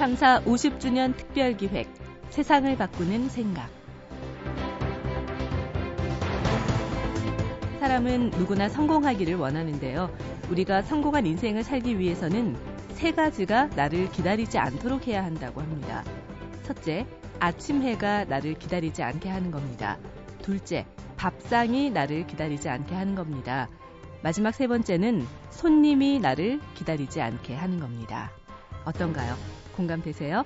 창사 50주년 특별기획 세상을 바꾸는 생각 사람은 누구나 성공하기를 원하는데요. 우리가 성공한 인생을 살기 위해서는 세 가지가 나를 기다리지 않도록 해야 한다고 합니다. 첫째, 아침 해가 나를 기다리지 않게 하는 겁니다. 둘째, 밥상이 나를 기다리지 않게 하는 겁니다. 마지막 세 번째는 손님이 나를 기다리지 않게 하는 겁니다. 어떤가요? 공감되세요?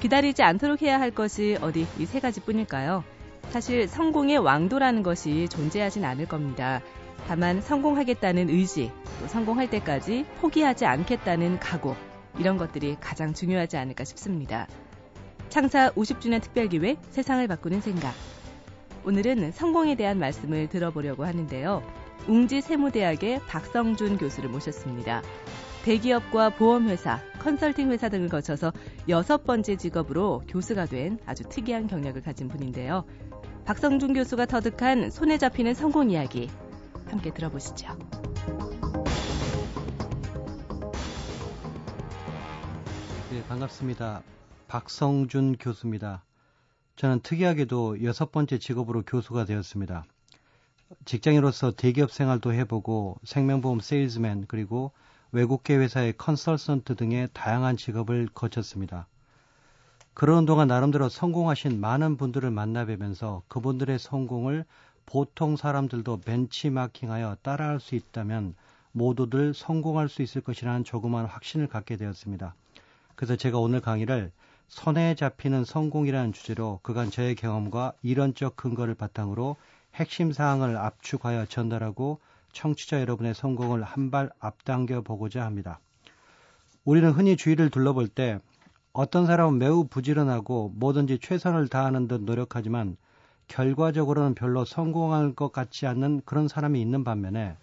기다리지 않도록 해야 할 것이 어디 이 세 가지 뿐일까요? 사실 성공의 왕도라는 것이 존재하진 않을 겁니다. 다만 성공하겠다는 의지, 또 성공할 때까지 포기하지 않겠다는 각오, 이런 것들이 가장 중요하지 않을까 싶습니다. 창사 50주년 특별기획 세상을 바꾸는 생각. 오늘은 성공에 대한 말씀을 들어보려고 하는데요. 웅지 세무대학의 박성준 교수를 모셨습니다. 대기업과 보험회사, 컨설팅 회사 등을 거쳐서 여섯 번째 직업으로 교수가 된 아주 특이한 경력을 가진 분인데요. 박성준 교수가 터득한 손에 잡히는 성공 이야기 함께 들어보시죠. 네, 반갑습니다. 박성준 교수입니다. 저는 특이하게도 여섯 번째 직업으로 교수가 되었습니다. 직장인으로서 대기업 생활도 해보고 생명보험 세일즈맨 그리고 외국계 회사의 컨설턴트 등의 다양한 직업을 거쳤습니다. 그런 동안 나름대로 성공하신 많은 분들을 만나뵈면서 그분들의 성공을 보통 사람들도 벤치마킹하여 따라할 수 있다면 모두들 성공할 수 있을 것이라는 조그마한 확신을 갖게 되었습니다. 그래서 제가 오늘 강의를 손에 잡히는 성공이라는 주제로 그간 저의 경험과 이론적 근거를 바탕으로 핵심 사항을 압축하여 전달하고 청취자 여러분의 성공을 한 발 앞당겨 보고자 합니다. 우리는 흔히 주위를 둘러볼 때 어떤 사람은 매우 부지런하고 뭐든지 최선을 다하는 듯 노력하지만 결과적으로는 별로 성공할 것 같지 않는 그런 사람이 있는 반면에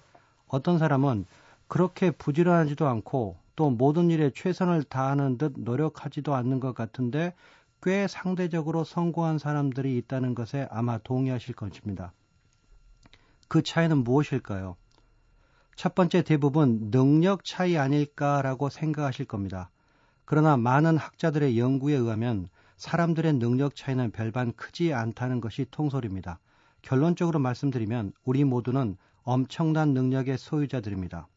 어떤 사람은 그렇게 부지런하지도 않고 또 모든 일에 최선을 다하는 듯 노력하지도 않는 것 같은데 꽤 상대적으로 성공한 사람들이 있다는 것에 아마 동의하실 것입니다. 그 차이는 무엇일까요? 첫 번째 대부분 능력 차이 아닐까라고 생각하실 겁니다. 그러나 많은 학자들의 연구에 의하면 사람들의 능력 차이는 별반 크지 않다는 것이 통솔입니다. 결론적으로 말씀드리면 우리 모두는 엄청난 능력의 소유자들입니다.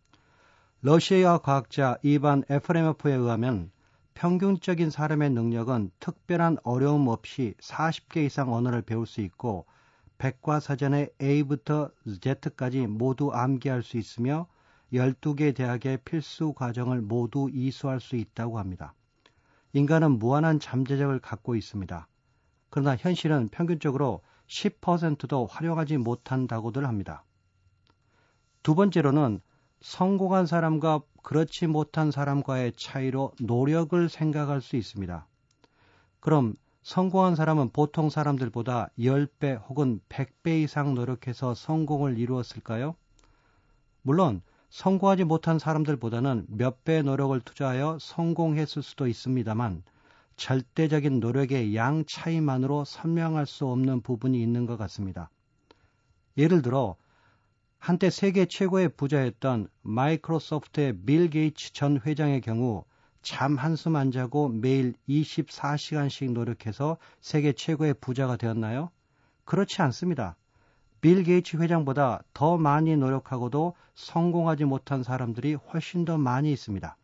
러시아 과학자 이반 에프레모프에 의하면 평균적인 사람의 능력은 특별한 어려움 없이 40개 이상 언어를 배울 수 있고 백과사전의 A부터 Z까지 모두 암기할 수 있으며 12개 대학의 필수 과정을 모두 이수할 수 있다고 합니다. 인간은 무한한 잠재력을 갖고 있습니다. 그러나 현실은 평균적으로 10%도 활용하지 못한다고들 합니다. 두 번째로는 성공한 사람과 그렇지 못한 사람과의 차이로 노력을 생각할 수 있습니다. 그럼 성공한 사람은 보통 사람들보다 10배 혹은 100배 이상 노력해서 성공을 이루었을까요? 물론 성공하지 못한 사람들보다는 몇배 노력을 투자하여 성공했을 수도 있습니다만 절대적인 노력의 양 차이만으로 설명할 수 없는 부분이 있는 것 같습니다. 예를 들어 한때 세계 최고의 부자였던 마이크로소프트의 빌 게이츠 전 회장의 경우 잠 한숨 안 자고 매일 24시간씩 노력해서 세계 최고의 부자가 되었나요? 그렇지 않습니다. 빌 게이츠 회장보다 더 많이 노력하고도 성공하지 못한 사람들이 훨씬 더 많이 있습니다.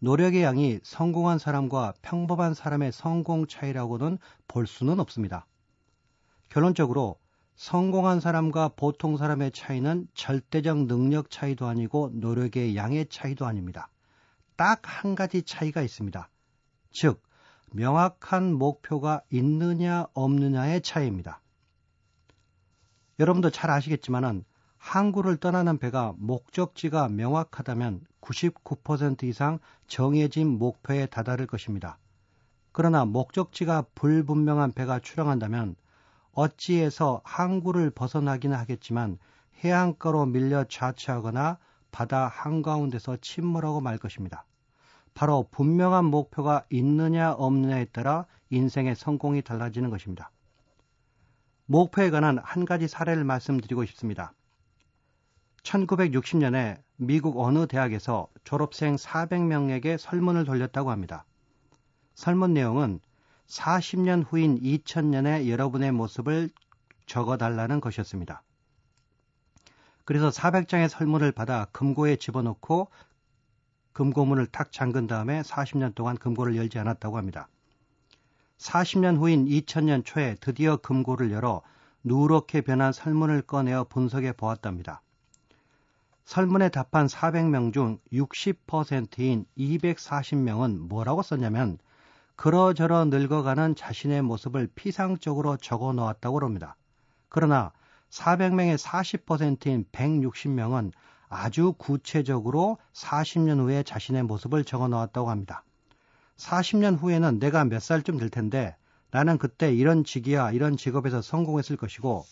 노력의 양이 성공한 사람과 평범한 사람의 성공 차이라고는 볼 수는 없습니다. 결론적으로 성공한 사람과 보통 사람의 차이는 절대적 능력 차이도 아니고 노력의 양의 차이도 아닙니다. 딱 한 가지 차이가 있습니다. 즉, 명확한 목표가 있느냐 없느냐의 차이입니다. 여러분도 잘 아시겠지만은 항구를 떠나는 배가 목적지가 명확하다면 99% 이상 정해진 목표에 다다를 것입니다. 그러나 목적지가 불분명한 배가 출항한다면 어찌해서 항구를 벗어나기는 하겠지만 해안가로 밀려 좌치하거나 바다 한가운데서 침몰하고 말 것입니다. 바로 분명한 목표가 있느냐 없느냐에 따라 인생의 성공이 달라지는 것입니다. 목표에 관한 한 가지 사례를 말씀드리고 싶습니다. 1960년에 미국 어느 대학에서 졸업생 400명에게 설문을 돌렸다고 합니다. 설문 내용은 40년 후인 2000년에 여러분의 모습을 적어달라는 것이었습니다. 그래서 400장의 설문을 받아 금고에 집어넣고 금고문을 탁 잠근 다음에 40년 동안 금고를 열지 않았다고 합니다. 40년 후인 2000년 초에 드디어 금고를 열어 누렇게 변한 설문을 꺼내어 분석해 보았답니다. 설문에 답한 400명 중 60%인 240명은 뭐라고 썼냐면 그러저러 늙어가는 자신의 모습을 피상적으로 적어 놓았다고 합니다. 그러나 400명의 40%인 160명은 아주 구체적으로 40년 후에 자신의 모습을 적어 놓았다고 합니다. 40년 후에는 내가 몇 살쯤 될 텐데 나는 그때 이런 직위와 이런 직업에서 성공했을 것이고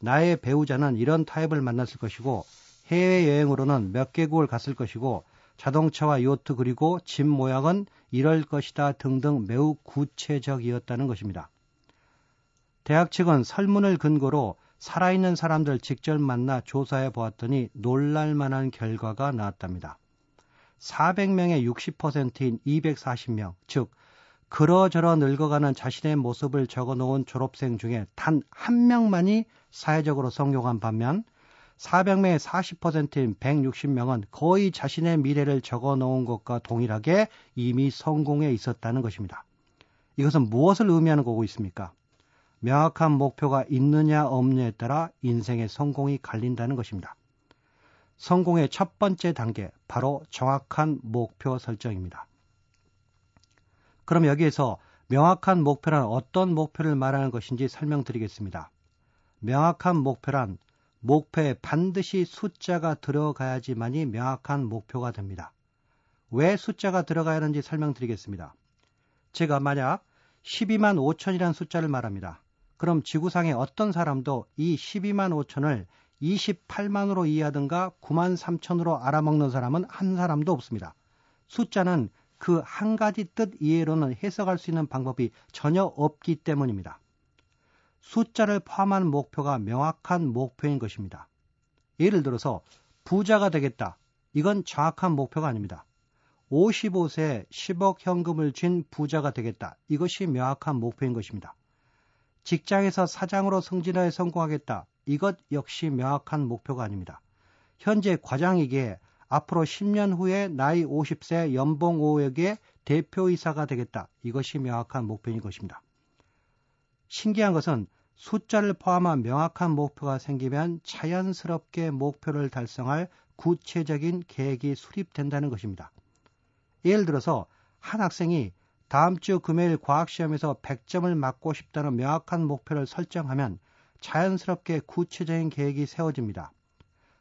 나의 배우자는 이런 타입을 만났을 것이고 해외여행으로는 몇 개국을 갔을 것이고 자동차와 요트 그리고 집 모양은 이럴 것이다 등등 매우 구체적이었다는 것입니다. 대학 측은 설문을 근거로 살아있는 사람들 직접 만나 조사해 보았더니 놀랄 만한 결과가 나왔답니다. 400명의 60%인 240명, 즉 그러저러 늙어가는 자신의 모습을 적어 놓은 졸업생 중에 단 한 명만이 사회적으로 성공한 반면 400명의 40%인 160명은 거의 자신의 미래를 적어 놓은 것과 동일하게 이미 성공해 있었다는 것입니다. 이것은 무엇을 의미하는 거고 있습니까? 명확한 목표가 있느냐 없느냐에 따라 인생의 성공이 갈린다는 것입니다. 성공의 첫 번째 단계, 바로 정확한 목표 설정입니다. 그럼 여기에서 명확한 목표란 어떤 목표를 말하는 것인지 설명드리겠습니다. 명확한 목표란 목표에 반드시 숫자가 들어가야지만이 명확한 목표가 됩니다. 왜 숫자가 들어가야 하는지 설명드리겠습니다. 제가 만약 12만 5천이라는 숫자를 말합니다. 그럼 지구상의 어떤 사람도 이 12만 5천을 28만으로 이해하든가 9만 3천으로 알아먹는 사람은 한 사람도 없습니다. 숫자는 그 한 가지 뜻 이해로는 해석할 수 있는 방법이 전혀 없기 때문입니다. 숫자를 포함한 목표가 명확한 목표인 것입니다. 예를 들어서 부자가 되겠다. 이건 정확한 목표가 아닙니다. 55세에 10억 현금을 쥔 부자가 되겠다. 이것이 명확한 목표인 것입니다. 직장에서 사장으로 승진하여 성공하겠다. 이것 역시 명확한 목표가 아닙니다. 현재 과장이기에 앞으로 10년 후에 나이 50세 연봉 5억의 대표이사가 되겠다. 이것이 명확한 목표인 것입니다. 신기한 것은 숫자를 포함한 명확한 목표가 생기면 자연스럽게 목표를 달성할 구체적인 계획이 수립된다는 것입니다. 예를 들어서 한 학생이 다음 주 금요일 과학시험에서 100점을 맞고 싶다는 명확한 목표를 설정하면 자연스럽게 구체적인 계획이 세워집니다.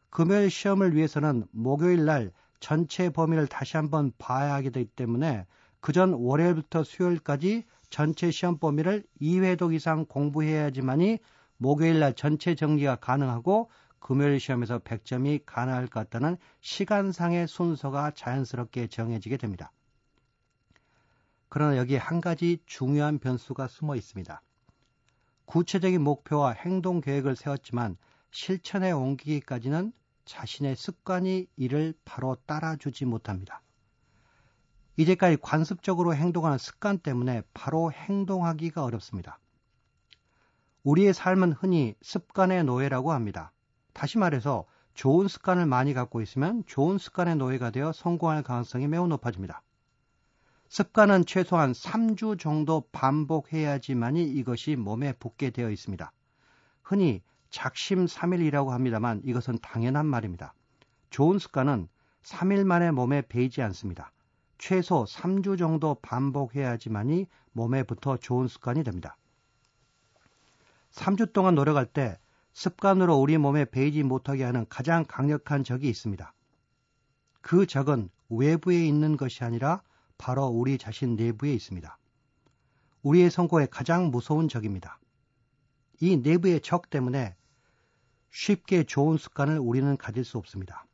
금요일 시험을 위해서는 목요일 날 전체 범위를 다시 한번 봐야 하기 때문에 그 전 월요일부터 수요일까지 전체 시험 범위를 2회독 이상 공부해야지만이 목요일 날 전체 정리가 가능하고 금요일 시험에서 100점이 가능할 것 같다는 시간상의 순서가 자연스럽게 정해지게 됩니다. 그러나 여기에 한 가지 중요한 변수가 숨어 있습니다. 구체적인 목표와 행동 계획을 세웠지만 실천에 옮기기까지는 자신의 습관이 이를 바로 따라주지 못합니다. 이제까지 관습적으로 행동하는 습관 때문에 바로 행동하기가 어렵습니다. 우리의 삶은 흔히 습관의 노예라고 합니다. 다시 말해서 좋은 습관을 많이 갖고 있으면 좋은 습관의 노예가 되어 성공할 가능성이 매우 높아집니다. 습관은 최소한 3주 정도 반복해야지만이 이것이 몸에 붙게 되어 있습니다. 흔히 작심 3일이라고 합니다만 이것은 당연한 말입니다. 좋은 습관은 3일 만에 몸에 배이지 않습니다. 최소 3주 정도 반복해야지만이 몸에 붙어 좋은 습관이 됩니다. 3주 동안 노력할 때 습관으로 우리 몸에 배이지 못하게 하는 가장 강력한 적이 있습니다. 그 적은 외부에 있는 것이 아니라 바로 우리 자신 내부에 있습니다. 우리의 성공의 가장 무서운 적입니다. 이 내부의 적 때문에 쉽게 좋은 습관을 우리는 가질 수 없습니다.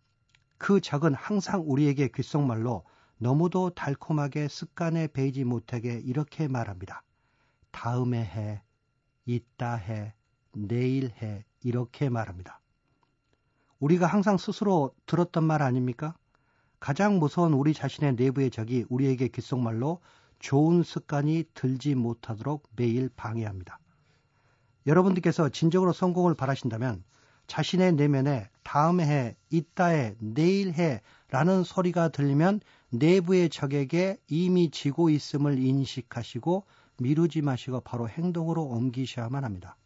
그 적은 항상 우리에게 귓속말로 너무도 달콤하게 습관에 배이지 못하게 이렇게 말합니다. 다음에 해, 이따 해, 내일 해, 이렇게 말합니다. 우리가 항상 스스로 들었던 말 아닙니까? 가장 무서운 우리 자신의 내부의 적이 우리에게 귓속말로 좋은 습관이 들지 못하도록 매일 방해합니다. 여러분들께서 진정으로 성공을 바라신다면 자신의 내면에 다음 해, 이따 해, 내일 해 라는 소리가 들리면 내부의 적에게 이미 지고 있음을 인식하시고 미루지 마시고 바로 행동으로 옮기셔야만 합니다.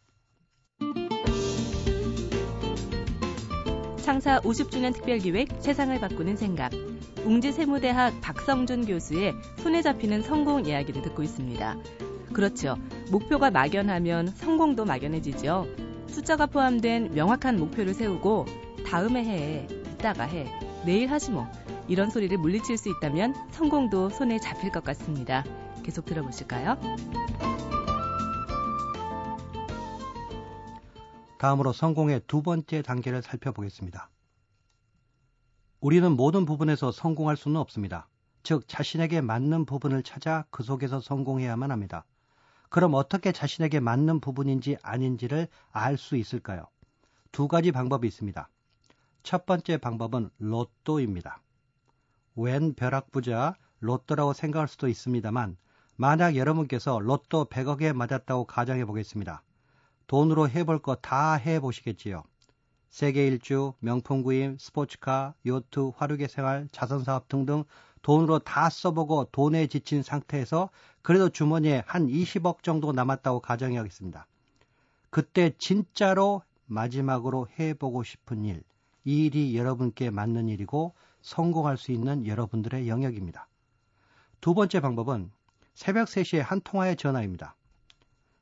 창사 50주년 특별기획 세상을 바꾸는 생각. 웅지세무대학 박성준 교수의 손에 잡히는 성공 이야기를 듣고 있습니다. 그렇죠. 목표가 막연하면 성공도 막연해지죠. 숫자가 포함된 명확한 목표를 세우고 다음에 해, 이따가 해, 내일 하지 뭐 이런 소리를 물리칠 수 있다면 성공도 손에 잡힐 것 같습니다. 계속 들어보실까요? 다음으로 성공의 두 번째 단계를 살펴보겠습니다. 우리는 모든 부분에서 성공할 수는 없습니다. 즉, 자신에게 맞는 부분을 찾아 그 속에서 성공해야만 합니다. 그럼 어떻게 자신에게 맞는 부분인지 아닌지를 알 수 있을까요? 두 가지 방법이 있습니다. 첫 번째 방법은 로또입니다. 웬 벼락부자 로또라고 생각할 수도 있습니다만 만약 여러분께서 로또 100억에 맞았다고 가정해 보겠습니다. 돈으로 해볼 거 다 해보시겠지요. 세계 일주, 명품 구임, 스포츠카, 요트, 화류계 생활, 자선 사업 등등 돈으로 다 써보고 돈에 지친 상태에서 그래도 주머니에 한 20억 정도 남았다고 가정하겠습니다. 그때 진짜로 마지막으로 해보고 싶은 일, 이 일이 여러분께 맞는 일이고 성공할 수 있는 여러분들의 영역입니다. 두 번째 방법은 새벽 3시에 한 통화의 전화입니다.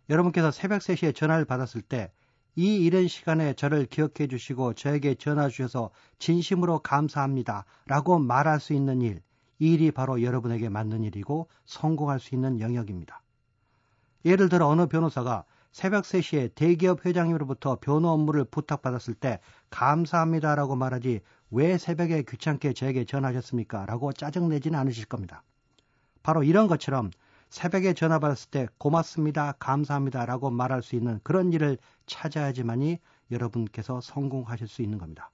여러분께서 새벽 3시에 전화를 받았을 때 이 이른 시간에 저를 기억해 주시고 저에게 전화 주셔서 진심으로 감사합니다. 라고 말할 수 있는 일, 이 일이 바로 여러분에게 맞는 일이고 성공할 수 있는 영역입니다. 예를 들어 어느 변호사가 새벽 3시에 대기업 회장님으로부터 변호 업무를 부탁받았을 때 감사합니다라고 말하지 왜 새벽에 귀찮게 저에게 전화하셨습니까? 라고 짜증내지는 않으실 겁니다. 바로 이런 것처럼 새벽에 전화 받았을 때 고맙습니다, 감사합니다 라고 말할 수 있는 그런 일을 찾아야지만이 여러분께서 성공하실 수 있는 겁니다.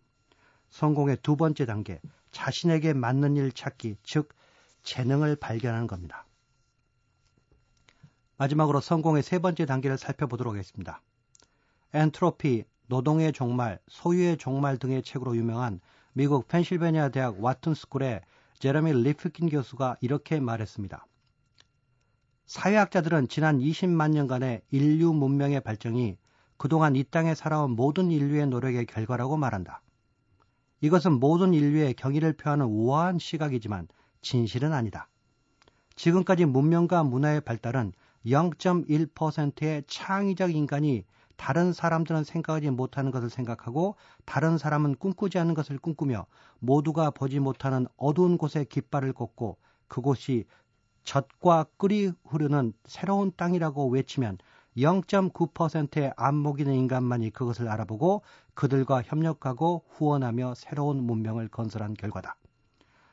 성공의 두 번째 단계, 자신에게 맞는 일 찾기, 즉, 재능을 발견하는 겁니다. 마지막으로 성공의 세 번째 단계를 살펴보도록 하겠습니다. 엔트로피, 노동의 종말, 소유의 종말 등의 책으로 유명한 미국 펜실베니아 대학 와튼 스쿨의 제러미 리프킨 교수가 이렇게 말했습니다. 사회학자들은 지난 20만 년간의 인류 문명의 발전이 그동안 이 땅에 살아온 모든 인류의 노력의 결과라고 말한다. 이것은 모든 인류의 경의를 표하는 우아한 시각이지만 진실은 아니다. 지금까지 문명과 문화의 발달은 0.1%의 창의적 인간이 다른 사람들은 생각하지 못하는 것을 생각하고 다른 사람은 꿈꾸지 않는 것을 꿈꾸며 모두가 보지 못하는 어두운 곳에 깃발을 꽂고 그곳이 젖과 끓이 흐르는 새로운 땅이라고 외치면 0.9%의 안목 있는 인간만이 그것을 알아보고 그들과 협력하고 후원하며 새로운 문명을 건설한 결과다.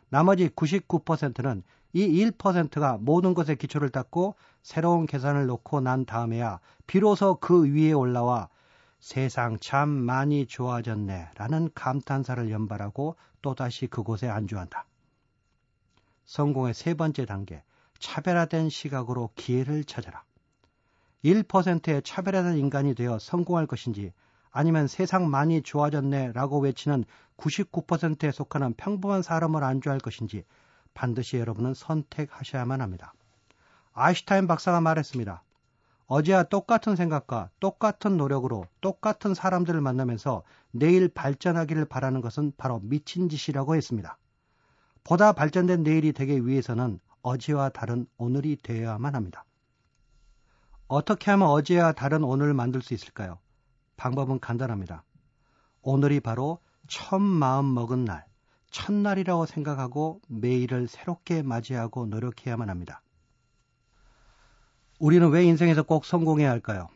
나머지 99%는 이 1%가 모든 것에 기초를 닦고 새로운 계산을 놓고 난 다음에야 비로소 그 위에 올라와 세상 참 많이 좋아졌네 라는 감탄사를 연발하고 또다시 그곳에 안주한다. 성공의 세 번째 단계, 차별화된 시각으로 기회를 찾아라. 1%의 차별화된 인간이 되어 성공할 것인지 아니면 세상 많이 좋아졌네 라고 외치는 99%에 속하는 평범한 사람을 안주할 것인지 반드시 여러분은 선택하셔야만 합니다. 아이슈타인 박사가 말했습니다. 어제와 똑같은 생각과 똑같은 노력으로 똑같은 사람들을 만나면서 내일 발전하기를 바라는 것은 바로 미친 짓이라고 했습니다. 보다 발전된 내일이 되기 위해서는 어제와 다른 오늘이 되어야만 합니다. 어떻게 하면 어제와 다른 오늘을 만들 수 있을까요? 방법은 간단합니다. 오늘이 바로 첫 마음 먹은 날, 첫날이라고 생각하고 매일을 새롭게 맞이하고 노력해야만 합니다. 우리는 왜 인생에서 꼭 성공해야 할까요?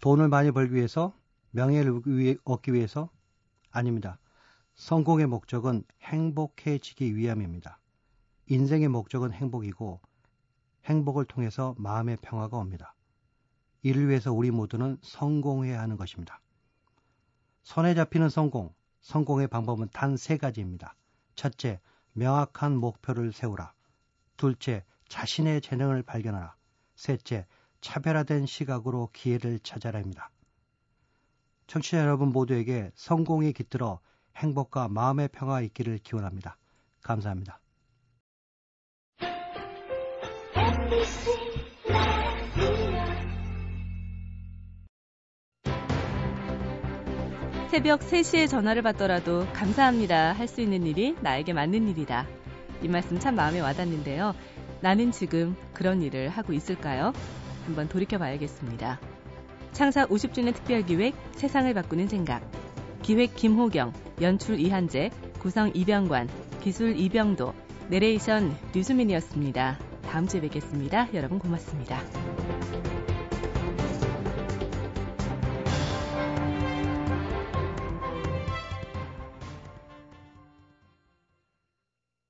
돈을 많이 벌기 위해서? 명예를 얻기 위해서? 아닙니다. 성공의 목적은 행복해지기 위함입니다. 인생의 목적은 행복이고 행복을 통해서 마음의 평화가 옵니다. 이를 위해서 우리 모두는 성공해야 하는 것입니다. 손에 잡히는 성공, 성공의 방법은 단 세 가지입니다. 첫째, 명확한 목표를 세우라. 둘째, 자신의 재능을 발견하라. 셋째, 차별화된 시각으로 기회를 찾아라입니다. 청취자 여러분 모두에게 성공이 깃들어 행복과 마음의 평화 있기를 기원합니다. 감사합니다. 새벽 3시에 전화를 받더라도 감사합니다 할 수 있는 일이 나에게 맞는 일이다. 이 말씀 참 마음에 와닿는데요. 나는 지금 그런 일을 하고 있을까요? 한번 돌이켜 봐야겠습니다. 창사 50주년 특별 기획 세상을 바꾸는 생각. 기획 김호경, 연출 이한재, 구성 이병관, 기술 이병도, 내레이션 류수민이었습니다. 다음 주에 뵙겠습니다. 여러분 고맙습니다.